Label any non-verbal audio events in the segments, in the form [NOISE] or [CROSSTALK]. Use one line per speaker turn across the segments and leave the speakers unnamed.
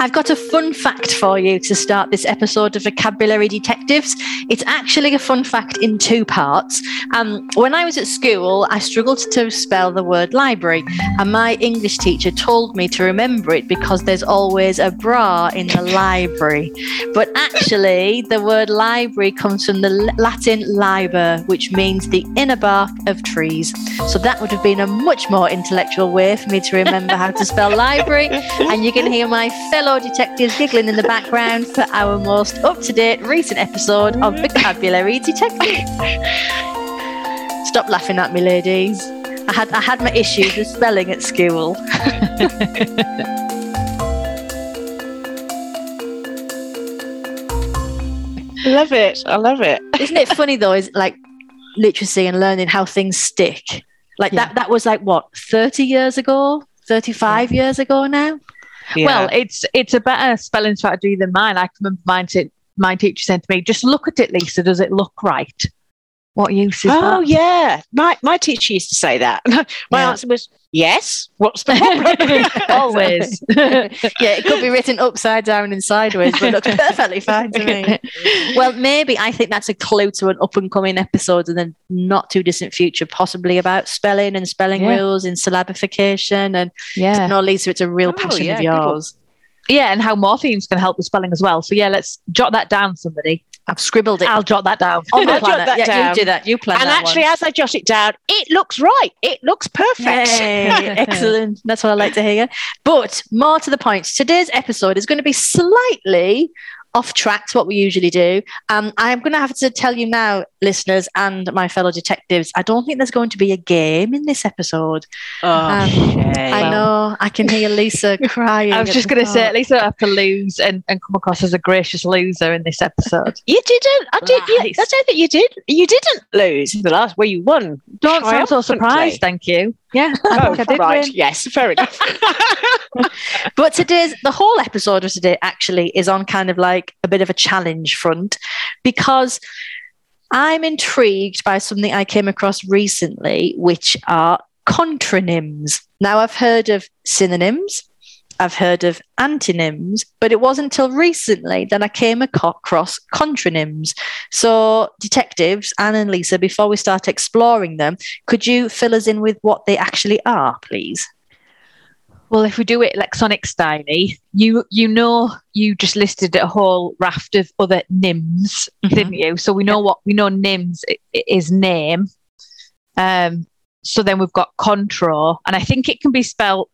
I've got a fun fact for you to start this episode of Vocabulary Detectives. It's actually a fun fact in two parts. Um, when I was at school, I struggled to spell the word library, and my English teacher told me to remember it because there's always a bra in the library. But actually, the word library comes from the Latin liber, which means the inner bark of trees. So that would have been a much more intellectual way for me to remember how to spell library. And you can hear my fellow detectives giggling in the background for our most up to date recent episode of Vocabulary Detectives. Stop laughing at me, ladies. I had I had my issues with spelling at school.
I love it. I love it.
Isn't it funny though? Is like literacy and learning how things stick. Like yeah. that. That was like what thirty years ago, thirty-five yeah. years ago now.
Yeah. Well, it's it's a better spelling strategy than mine. I can remember mine, t- my teacher said to me, "Just look at it, Lisa. Does it look right?" What use is
oh,
that? Oh
yeah, my my teacher used to say that. [LAUGHS] my yeah. answer was yes. What's the problem? [LAUGHS]
Always. [LAUGHS]
yeah, it could be written upside down and sideways, but it looks perfectly fine to me. well, maybe I think that's a clue to an up and coming episode in the not too distant future, possibly about spelling and spelling yeah. rules and syllabification. And yeah, no, Lisa, it's a real oh, passion yeah, of yours.
Yeah, and how morphemes can help with spelling as well. So yeah, let's jot that down, somebody.
I've scribbled it.
I'll jot that down.
On the planner. That yeah, down. you do that. You plan
And actually,
one.
as I jot it down, it looks right. It looks perfect. [LAUGHS]
Excellent. That's what I like to hear. But more to the point, today's episode is going to be slightly off track to what we usually do. Um, I'm going to have to tell you now, listeners and my fellow detectives, I don't think there's going to be a game in this episode.
Oh, um,
I know. I can hear Lisa [LAUGHS] crying.
I was just going to say, at least I don't have to lose and, and come across as a gracious loser in this episode. [LAUGHS]
You didn't. I did. Nice. You, I said that you did. You didn't lose the last where you won.
Don't sound so surprised. Thank you.
Yeah. [LAUGHS]
Oh, right. Win. Yes, fair enough. [LAUGHS]
but today's the whole episode of today actually is on kind of like a bit of a challenge front because I'm intrigued by something I came across recently, which are contronyms. Now, I've heard of synonyms, I've heard of antonyms, but it wasn't until recently that I came across contronyms. So, detectives, Anne and Lisa, before we start exploring them, could you fill us in with what they actually are, please?
Well, if we do it Lexonik style, you you know you just listed a whole raft of other nims, mm-hmm. didn't you? So we know what we know nyms is name. Um, so then we've got contro, and I think it can be spelled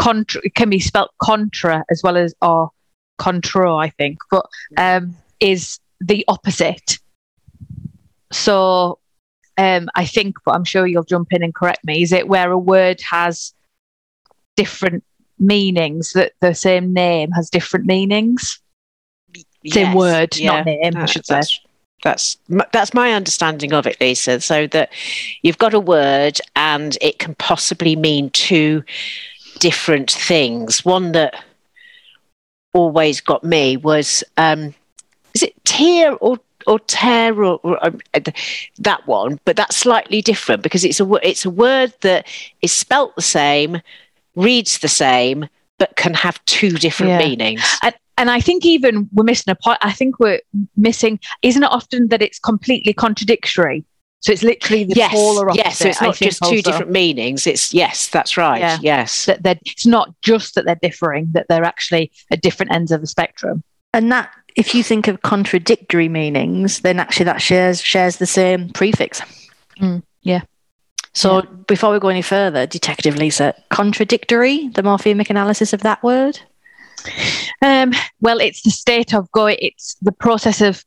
contra. It can be spelled contra as well as or contro, I think, but um, is the opposite. So um, I think, but I'm sure you'll jump in and correct me. Is it where a word has different meanings that the same name has different meanings? Yes, same word, yeah, not name, I should
say. That's that's my understanding of it, Lisa. So that you've got a word and it can possibly mean two different things. One that always got me was um, is it tear or or tear or, or um, that one, but that's slightly different because it's a it's a word that is spelt the same, reads the same, but can have two different yeah. meanings.
And, and I think even we're missing a point. I think we're missing. Isn't it often that it's completely contradictory? So it's literally the
yes,
polar opposite.
Yes, so it's not just also. two different meanings. It's yes, that's right. Yeah. Yes,
that they're, it's not just that they're differing; that they're actually at different ends of the spectrum.
And that, if you think of contradictory meanings, then actually that shares shares the same prefix.
Mm, yeah.
So yeah. before we go any further, Detective Lisa, contradictory, the morphemic analysis of that word?
Um, well, it's the state of going, it's the process of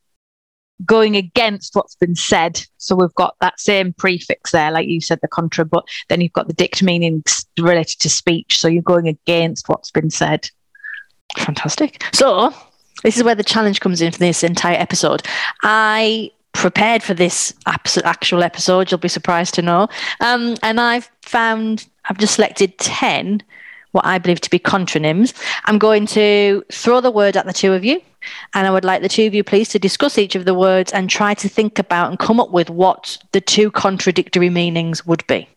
going against what's been said. So we've got that same prefix there, like you said, the contra, but then you've got the dict meanings related to speech. So you're going against what's been said.
Fantastic. So this is where the challenge comes in for this entire episode. I prepared for this actual episode, you'll be surprised to know. Um, and I've found, I've just selected 10 what I believe to be contronyms. I'm going to throw the word at the two of you, and I would like the two of you, please, to discuss each of the words and try to think about and come up with what the two contradictory meanings would be.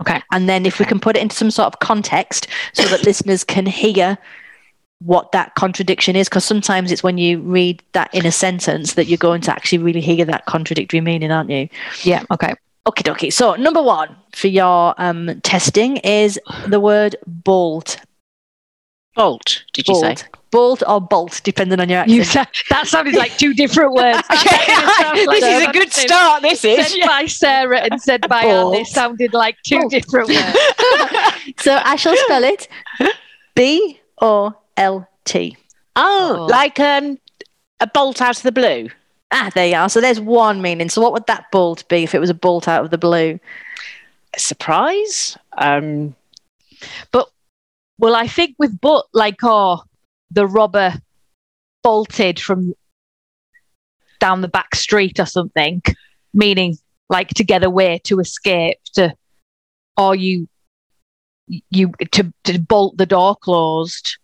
Okay. And then if we can put it into some sort of context so that listeners can hear what that contradiction is because sometimes it's when you read that in a sentence that you're going to actually really hear that contradictory meaning, aren't you?
Yeah. Okay.
Okay, dokie. So number one for your um, testing is the word bolt.
Bolt, did you say?
Bolt. Bolt or bolt, depending on your accent.
You [LAUGHS] sa- that sounded like two different words. [LAUGHS]
this is a good start, this is.
Said by Sarah and said by
Bolt.
Alice sounded like two
Bolt.
different words. [LAUGHS]
so I shall spell it B O L T.
Oh,
Oh.
like um, a bolt out of the blue.
Ah, there you are. So there's one meaning. So what would that bolt be if it was a bolt out of the blue?
A surprise. Um, but
Well, I think with but like oh, the robber bolted from down the back street or something, meaning like to get away to escape to, or you you to to bolt the door closed.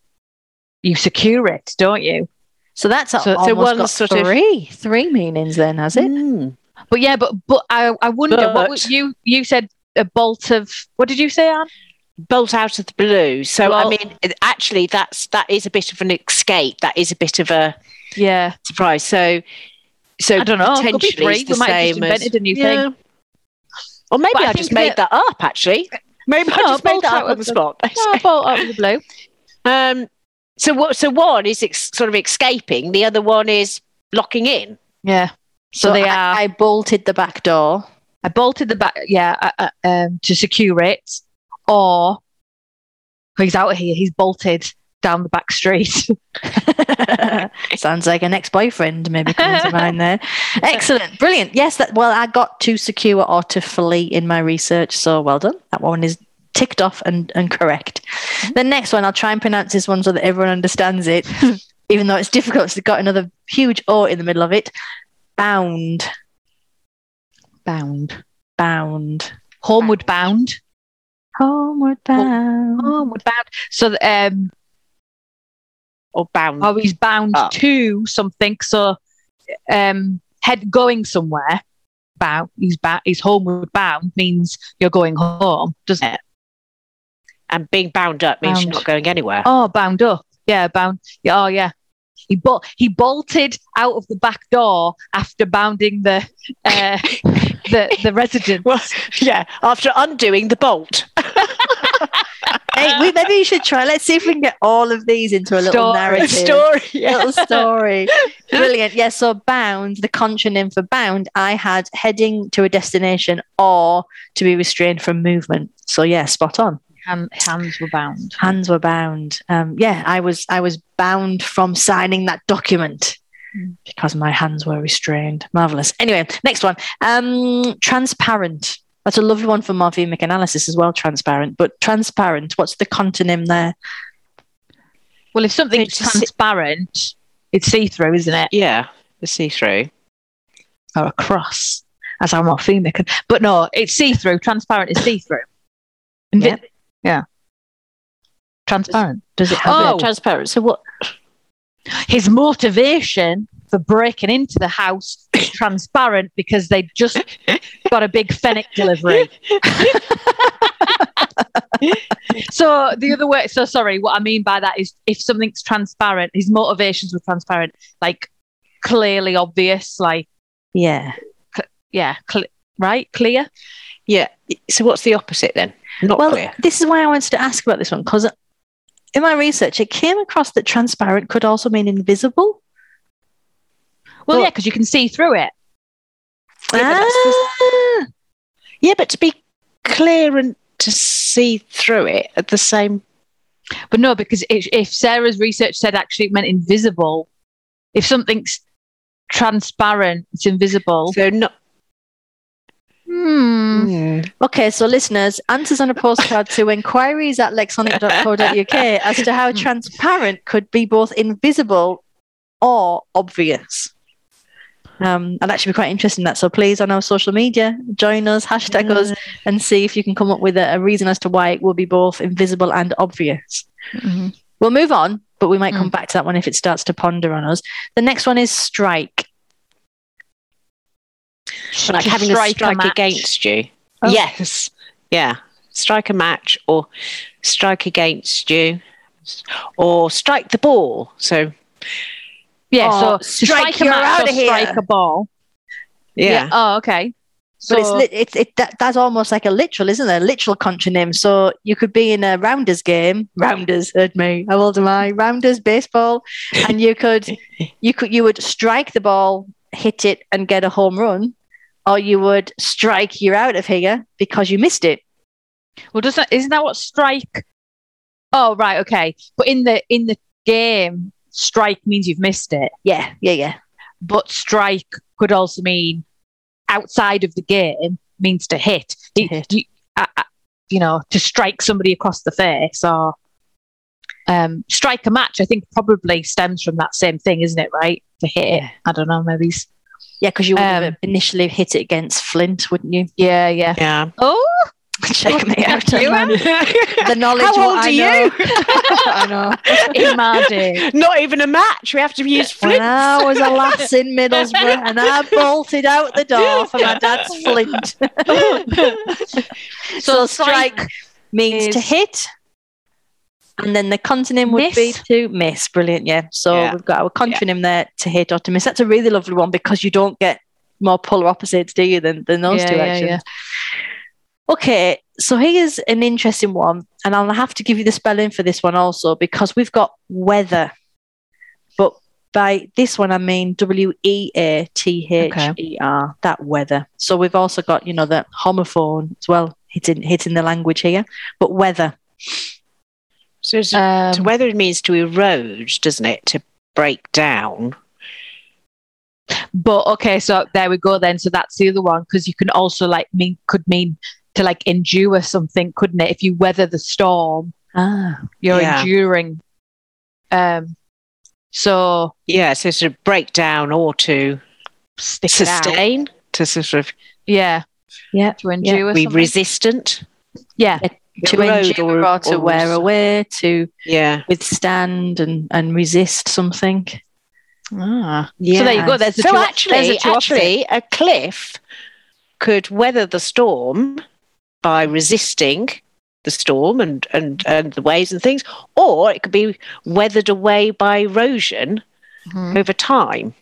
You secure it, don't you?
So that's
So- so
almost
one's
got
sort of-
three, three meanings then, has it?
mm,
But yeah, but but I I wonder what was, you you said a bolt of what did you say, Anne?
bolt out of the blue. So I mean, actually, that's that is a bit of an escape. That is a bit of a
Yeah,
surprise. So, so
I don't know. Could be
potentially
three.
it's the
We might have just
same as-
invented a new
Yeah.
thing.
Or maybe
But I
I, just made that up. Actually, maybe I just made that
out
up on
of
the
the-
spot.
No, bolt out of the blue. [LAUGHS]
um, so what? So one is ex- sort of escaping. The other one is locking in.
Yeah.
So
So they
I,
are.
I bolted the back door.
I bolted the back, yeah, uh, uh, um, to secure it, or he's out of here. He's bolted down the back street. [LAUGHS]
Sounds like an ex-boyfriend maybe coming to mind there. [LAUGHS] Excellent, brilliant. Yes, that well, I got to secure or to flee in my research, so well done. That one is ticked off and, and correct. The next one, I'll try and pronounce this one so that everyone understands it, [LAUGHS] even though it's difficult. It's got another huge O in the middle of it. Bound,
bound,
bound,
homeward bound,
homeward bound.
homeward bound. So, um,
Or bound.
oh, he's bound
Up.
to something. So, um, head going somewhere. Bound. He's bound. He's homeward bound means you're going home, doesn't it?
And being bound up means you're not going anywhere.
Oh, bound up. Yeah, bound. Yeah, oh, yeah. He bol- he bolted out of the back door after bounding the uh, [LAUGHS] the the residence.
Well, yeah, after undoing the bolt. [LAUGHS]
Hey, we, maybe you should try. Let's see if we can get all of these into a little
Story.
narrative. [LAUGHS]
story. Yeah.
little story. Brilliant. Yes, so bound, the contronym for bound, I had heading to a destination or to be restrained from movement. So yeah, spot on.
Hand, hands were bound.
Hands were bound. Um, yeah, I was I was bound from signing that document
Mm.
because my hands were restrained. Marvelous. Anyway, next one. Um, transparent. That's a lovely one for morphemic analysis as well. Transparent, but transparent. What's the contronym there?
Well, if something's
It's just-
transparent, it's see through, isn't it?
Yeah, the see through.
Or a cross, as our morphemic. But no, it's see through. Transparent is see through.
Yeah.
Yeah. Transparent. Does it have
Oh,
a-
transparent. So what?
his motivation for breaking into the house is transparent because they just got a big fennec delivery. [LAUGHS] so the other way, so sorry, what I mean by that is if something's transparent, his motivations were transparent, like clearly obvious, like
Yeah.
yeah, cl- right, clear.
Yeah. So what's the opposite then? Not
well,
clear.
this is why I wanted to ask about this one because in my research, it came across that transparent could also mean invisible.
Well,
Well-
yeah, because you can see through it.
Yeah, but that's the-
Ah,
Yeah, but to be clear and to see through it at the same.
But no, because if, if Sarah's research said actually it meant invisible, if something's transparent, it's invisible.
So not.
Hmm.
Hmm.
Okay, so listeners, answers on a postcard to inquiries at lexonik.co.uk as to how transparent could be both invisible or obvious. Um, I'd actually be quite interested in that. So please, on our social media, join us, hashtag us, and see if you can come up with a, a reason as to why it will be both invisible and obvious.
Mhm.
We'll move on, but we might
Mm.
come back to that one if it starts to ponder on us. The next one is strike.
Like having a
strike a
strike
match.
against you.
Oh.
Yes. Yeah. Strike a match or strike against you. or strike the ball. So
Yeah,
Oh,
so
strike,
strike a match
outta
or
here.
strike a ball.
yeah,
Oh, okay.
But it's
So-
it's it that, that's almost like a literal, isn't it? A literal contronym. So you could be in a rounders game. Rounders, heard me. How old am I? Rounders baseball, and you could [LAUGHS] you could you would strike the ball, hit it, and get a home run, or you would strike you're out of here because you missed it.
Well, doesn't isn't that what strike? Oh, right, okay. But in the in the game, strike means you've missed it.
Yeah, yeah, yeah.
But strike could also mean outside of the game means to hit. It-
hit.
You, uh, uh, you know, to strike somebody across the face or um, strike a match. I think probably stems from that same thing, isn't it? Right, to hit it.
Yeah.
I don't know. Maybe.
Yeah, because you would have
Um,
initially hit it against Flint, wouldn't you?
Yeah, yeah.
yeah.
Oh, [LAUGHS]
Check me out.
You
man. The [LAUGHS] knowledge.
How
what
old
I
are
know.
you? [LAUGHS]
I know.
in my day.
Not even a match. We have to use
When
flint.
I was a lass in Middlesbrough and I bolted out the door for my dad's flint. so strike means to hit. And then the contronym would be to miss. Brilliant, yeah. So
Yeah.
we've got our contronym there to hit or to miss. That's a really lovely one because you don't get more polar opposites, do you, than, than those
Yeah,
two
yeah,
actions.
yeah.
Okay, so here's an interesting one, and I'll have to give you the spelling for this one also because we've got weather, but by this one I mean W E A T H E R, that weather. So we've also got you know the homophone as well hitting hitting the language here, but weather.
So,
Um,
to weather means to erode, doesn't it? To break down.
But okay, so there we go then. So that's the other one because you can also like mean could mean to like endure something, couldn't it? If you weather the storm,
Ah,
you're
Yeah.
enduring. Um, so
Yeah, so to break down or to
stick it out.
sustain, to sort of
Yeah,
yeah.
to endure.
be
something.
resistant.
yeah,
To endure or, to wear away, to
Yeah.
withstand and, and resist something.
ah.
yeah.
So there you go. There's the
so
two.
actually,
the
actually, a cliff could weather the storm by resisting the storm and, and, and the waves and things, or it could be weathered away by erosion
Mhm,
over time.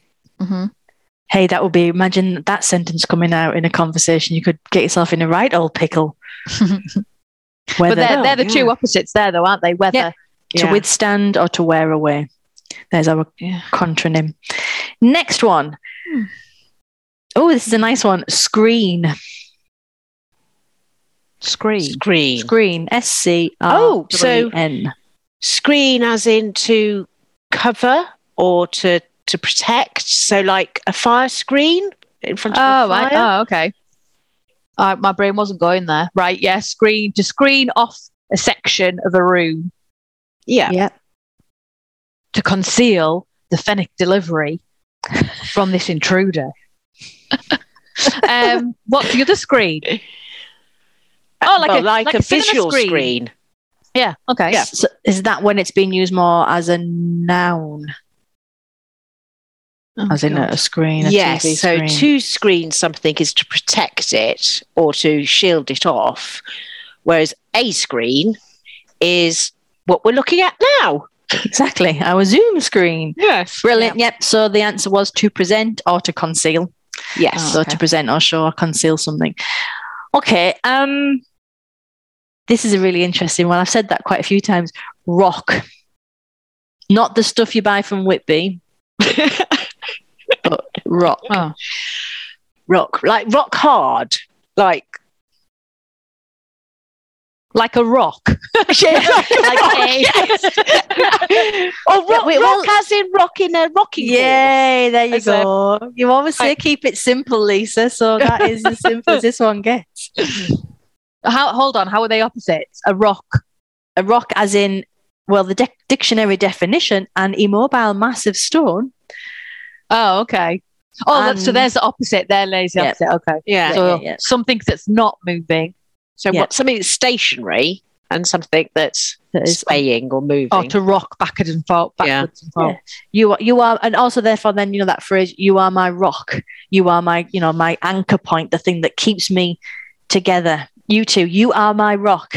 mhm.
Hey, that would be imagine that sentence coming out in a conversation. You could get yourself in a right old pickle. [LAUGHS]
But they're, they're the
yeah.
two opposites there, though, aren't they? Weather.
Yeah. to withstand or to wear away. There's our contronym. Next one.
Hmm.
Oh, this is a nice one. Screen.
Screen.
Screen.
Screen. S C
Oh, so-
N.
Screen as in to cover or to to protect. So like a fire screen in front of
Oh,
a fire.
right. oh, okay. Uh, my brain wasn't going there. Right, yeah, screen to screen off a section of a room
Yeah.
Yeah.
to conceal the Fennec delivery from this intruder. [LAUGHS] um, what's the other screen? Oh, like
Well,
a-
like,
like
a,
a
visual
screen.
screen.
Yeah, okay.
Yeah.
So is that when it's being used more as a noun,
Oh,
as in a,
God.
a screen? A
Yes.
TV
So
screen?
to screen something is to protect it or to shield it off, whereas a screen is what we're looking at now.
exactly our Zoom screen.
Yes.
Brilliant. Yep. So the answer was to present or to conceal.
Yes.
Oh.
so
okay.
to present or show or conceal something. Okay. Um, this is a really interesting one. I've said that quite a few times. Rock, not the stuff you buy from Whitby, but [LAUGHS] rock.
Oh.
rock like rock hard. Like
Like a rock. [LAUGHS] [LAUGHS]
like [LAUGHS]
a-
oh, rock,
wait,
rock
well-
as in rock in a rocking.
Yay! There you go. You always say keep it simple, Lisa. So that is as simple as this one gets.
How? Hold on. How are they opposites? A rock.
A rock, as in, well, the dic- dictionary definition, an immobile mass of stone.
Oh, okay. Oh, so there's the opposite. There lays the
Yeah.
opposite. Okay.
Yeah.
So
yeah,
something that's not moving
So what something that's stationary and something that's
That is
swaying or moving.
or to rock backwards and forth, backwards and forth.
you are you are and also therefore then you know that phrase you are my rock you are my you know my anchor point the thing that keeps me together you two you are my rock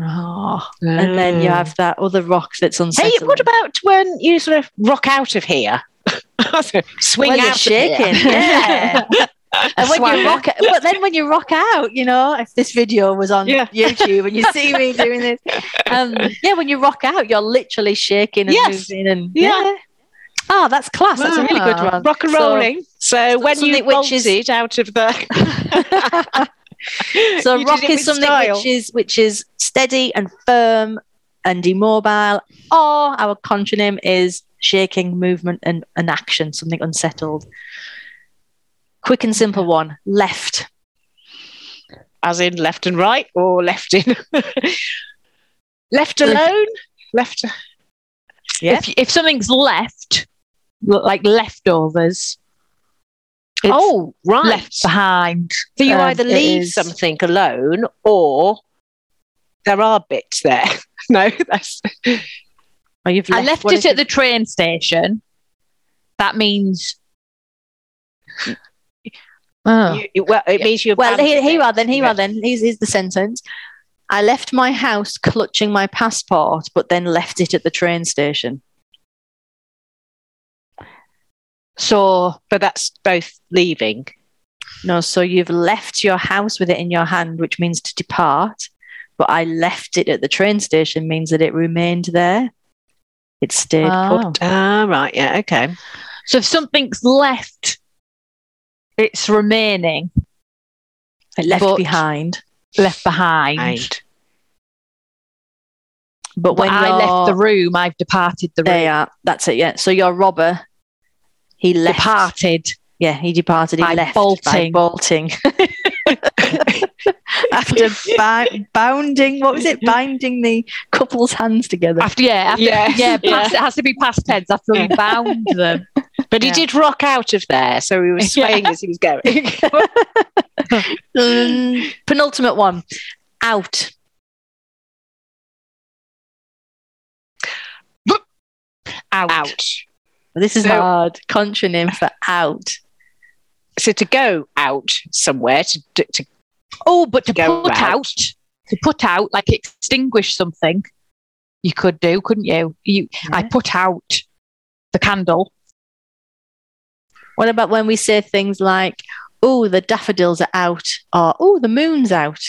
Oh.
And then you oh. have that other rock that's
Hey,
unsettling.
what about when you sort of rock out of here? [LAUGHS] Swing out
shaking, yeah. and when you rock, but then when you rock out, you know, if this video was on
Yeah.
YouTube and you see me doing this, [LAUGHS] um, yeah, when you rock out, you're literally shaking and
Yes.
moving, and
Yeah.
Oh, that's class. That's a really good one.
Rock and rolling. So, when you
which is-
bolted out of the, [LAUGHS]
So
You
rock is something
style.
which is which is steady and firm and immobile, or our contronym is shaking, movement, and an action, something unsettled. Quick and simple one. Left.
as in left and right, or left in, [LAUGHS] left alone, left.
Yeah.
If, if something's left, like leftovers, it's
Oh, right.
left behind.
So you
Um,
either leave something alone, or there are bits there. [LAUGHS] no, that's
You've
I
left.
it
what
it
is
at the train station. That means. Oh.
you, you- well. It means you.
Well, here, here are then. Here
Yeah.
are then. Here's, here's the sentence. I left my house clutching my passport, but then left it at the train station.
So
But that's both leaving.
No, so you've left your house with it in your hand, which means to depart. But I left it at the train station means that it remained there. It stayed
Oh.
put.
Ah, right. Yeah. Okay.
So if something's left, it's remaining,
It left behind.
left behind.
Right.
But
When
when
I left the room, I've departed the room.
Are. That's it. Yeah. So your robber, he left.
Departed.
Yeah, he departed. He
By
left by
bolting. [LAUGHS]
bolting. [LAUGHS] After [LAUGHS] bi- bounding, what was it? Binding the couple's hands together.
After yeah, after,
Yeah.
yeah, [LAUGHS]
Yeah.
it has to be past tense after we bound them.
But he
Yeah.
did rock out of there, so he was
Yeah.
swaying as he was going.
Um, penultimate one. Out.
Out.
out.
This is
So-
hard. Contronym for out.
So to go out somewhere to to, to
Oh, but to
Go
put
out.
out, to put out, like extinguish something, you could do, couldn't you? You, I put out the candle.
What about when we say things like, oh, the daffodils are out, or oh, the moon's out?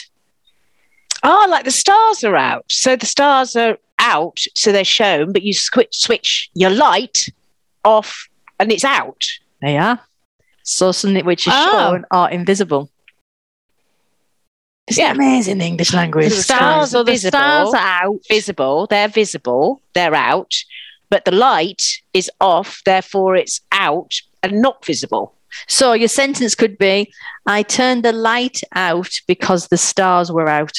oh, like the stars are out. So the stars are out, so they're shown, but you switch switch your light off, and it's out.
They are. So something which is
Oh.
shown or invisible. Isn't
Yeah.
amazing the English language?
The stars are
the
visible.
stars are out.
Visible, they're visible, they're out, but the light is off, therefore it's out and not visible.
So your sentence could be, I turned the light out because the stars were out.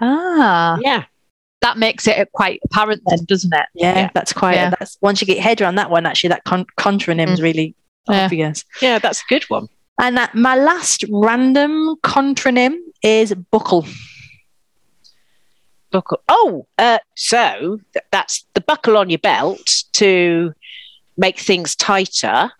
Ah,
Yeah.
that makes it quite apparent then, doesn't it?
Yeah,
Yeah.
that's quite.
Yeah.
That's once you get your head around that one. Actually, that con- contronym is really
Yeah.
obvious.
Yeah, that's a good one.
And that, my last random contronym is buckle.
Buckle. Oh, uh, so th- that's the buckle on your belt to make things tighter.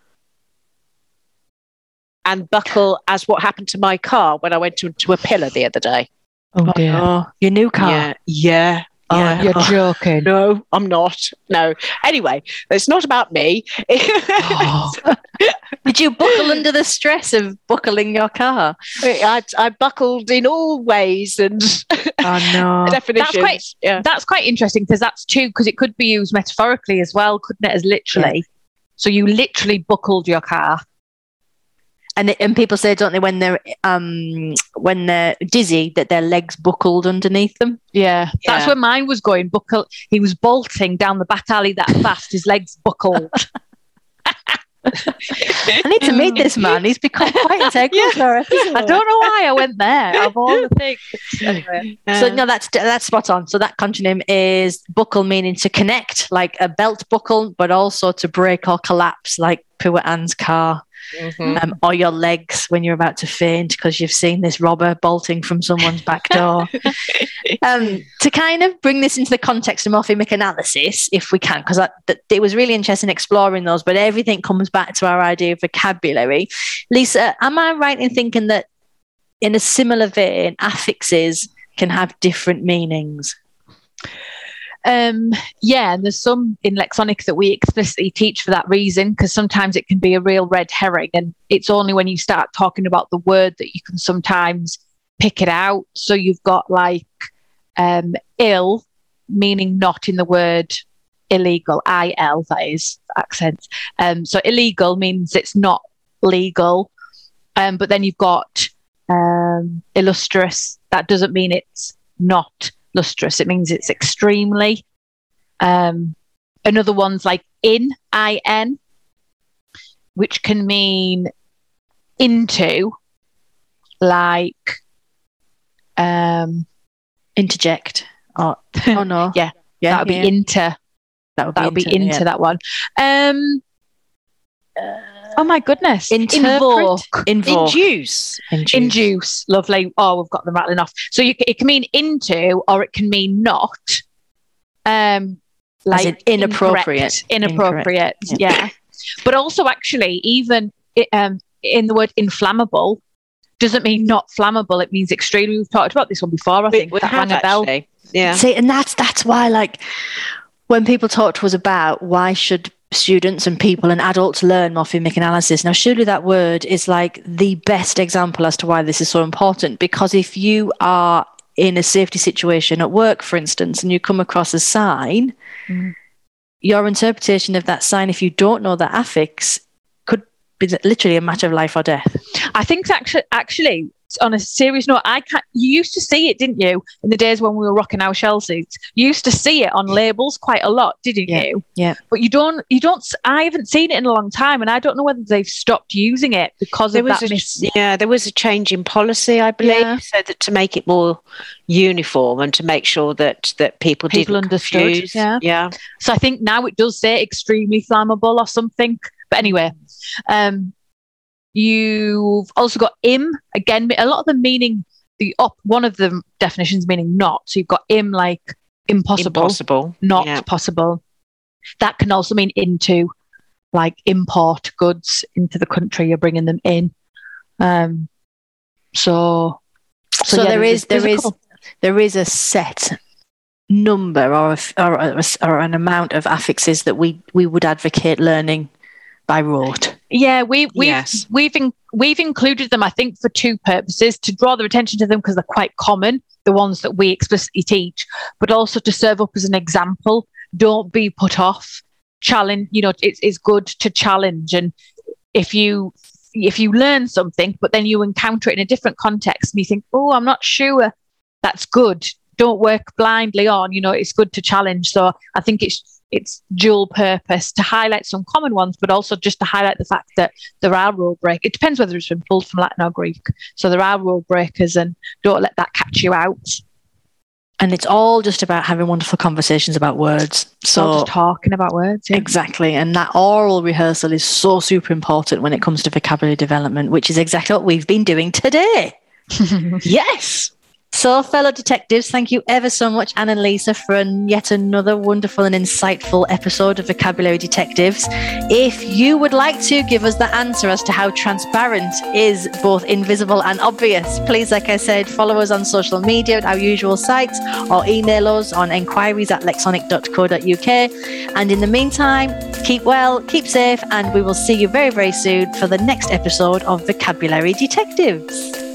And buckle as what happened to my car when I went into a pillar the other day.
Oh dear.
Oh, your new car.
Yeah, yeah,
Oh.
You're oh. joking.
No, I'm not. No. Anyway, it's not about me.
Oh. [LAUGHS]
Did you buckle under the stress of buckling your car?
I, I buckled in all ways and
Oh no. [LAUGHS]
definitions.
quite-
yeah.
That's quite interesting because that's true because it could be used metaphorically as well, couldn't it? As literally. So you literally buckled your car.
And and people say, don't they, when they're um when they're dizzy, that their legs buckled underneath them.
Yeah. That's where mine was going. Buckle. He was bolting down the back alley that fast. His legs buckled. [LAUGHS]
I need to meet this man. He's become quite integral our.
I don't know why I went there. Of all the things. Anyway. [LAUGHS]
So no, that's that's spot on. So that contronym is buckle, meaning to connect, like a belt buckle, but also to break or collapse, like poor Anne's car,
Mhm.
um, or your legs when you're about to faint because you've seen this robber bolting from someone's back door. [LAUGHS] um, to kind of bring this into the context of morphemic analysis, if we can, because it was really interesting exploring those, but everything comes back to our idea of vocabulary. Lisa, am I right in thinking that in a similar vein, affixes can have different meanings.
Um, yeah, and there's some in lexonics that we explicitly teach for that reason, because sometimes it can be a real red herring, and it's only when you start talking about the word that you can sometimes pick it out. So you've got like um, ill, meaning not in the word illegal, I L, that is accent. Um, so illegal means it's not legal. Um, but then you've got um, illustrious, that doesn't mean it's not lustrous. It means it's extremely. Um, another one's like in, I N, which can mean into, like. Um,
Interject. Oh, oh no. [LAUGHS]
yeah,
Yeah.
that would be
yeah.
into.
that would
That would be
into,
into
yeah.
that one. Um, oh my goodness.
Interpret.
Invoke.
Induce.
Invoke. Induce.
Induce. Lovely. Oh, we've got them rattling off. So you, it can mean into or it can mean not. Um,
As
like
in inappropriate.
incorrect, Inappropriate.
Incorrect.
Yeah. But also, actually, even um, in the word inflammable doesn't mean not flammable. It means extremely. We've talked about this one before. I
We,
think
we
that rang a bell.
actually. Yeah.
See, and that's that's why, like, when people talk to us about why should students and people and adults learn morphemic analysis, now surely that word is like the best example as to why this is so important. Because if you are in a safety situation at work, for instance, and you come across a sign,
Mm.
your interpretation of that sign, if you don't know the affix, could be literally a matter of life or death.
I think actually, actually, on a serious note, I can't. You used to see it, didn't you, in the days when we were rocking our shell suits? You used to see it on labels quite a lot, didn't
Yeah,
you?
yeah.
But you don't. You don't. I haven't seen it in a long time, and I don't know whether they've stopped using it because
There
of
was
that.
a,
mis-
yeah, there was a change in policy, I believe,
Yeah.
so that to make it more uniform and to make sure that that people,
People
didn't
understood,
confuse.
yeah.
yeah.
so I think now it does say extremely flammable or something. But anyway, um, you've also got im again. A lot of them meaning the op. One of the definitions meaning not. So you've got im like impossible.
Impossible.
not
Yeah.
possible. That can also mean into, like import goods into the country. You're bringing them in. Um, so,
So,
yeah, there's-
is there
there's a
is
couple.
there is a set number or a f or, a, or an amount of affixes that we we would advocate learning by rote.
Yeah, we we've
Yes.
we've in, we've included them. I think for two purposes: to draw their attention to them because they're quite common, the ones that we explicitly teach, but also to serve up as an example. Don't be put off. Challenge. You know, it's it's good to challenge, and if you if you learn something, but then you encounter it in a different context, and you think, "Oh, I'm not sure," that's good. Don't work blindly on. You know, it's good to challenge. So I think it's it's dual purpose to highlight some common ones, but also just to highlight the fact that there are rule break. It depends whether it's been pulled from Latin or Greek. So there are rule breakers, and don't let that catch you out.
And it's all just about having wonderful conversations about words.
So talking about words. Yeah.
exactly, and that oral rehearsal is so super important when it comes to vocabulary development, which is exactly what we've been doing today. [LAUGHS]
Yes.
So, fellow detectives, thank you ever so much, Anne and Lisa, for an, yet another wonderful and insightful episode of Vocabulary Detectives. If you would like to give us the answer as to how transparent is both invisible and obvious, please, like I said, follow us on social media at our usual sites or email us on enquiries at lexonik.co.uk. And in the meantime, keep well, keep safe, and we will see you very, very soon for the next episode of Vocabulary Detectives.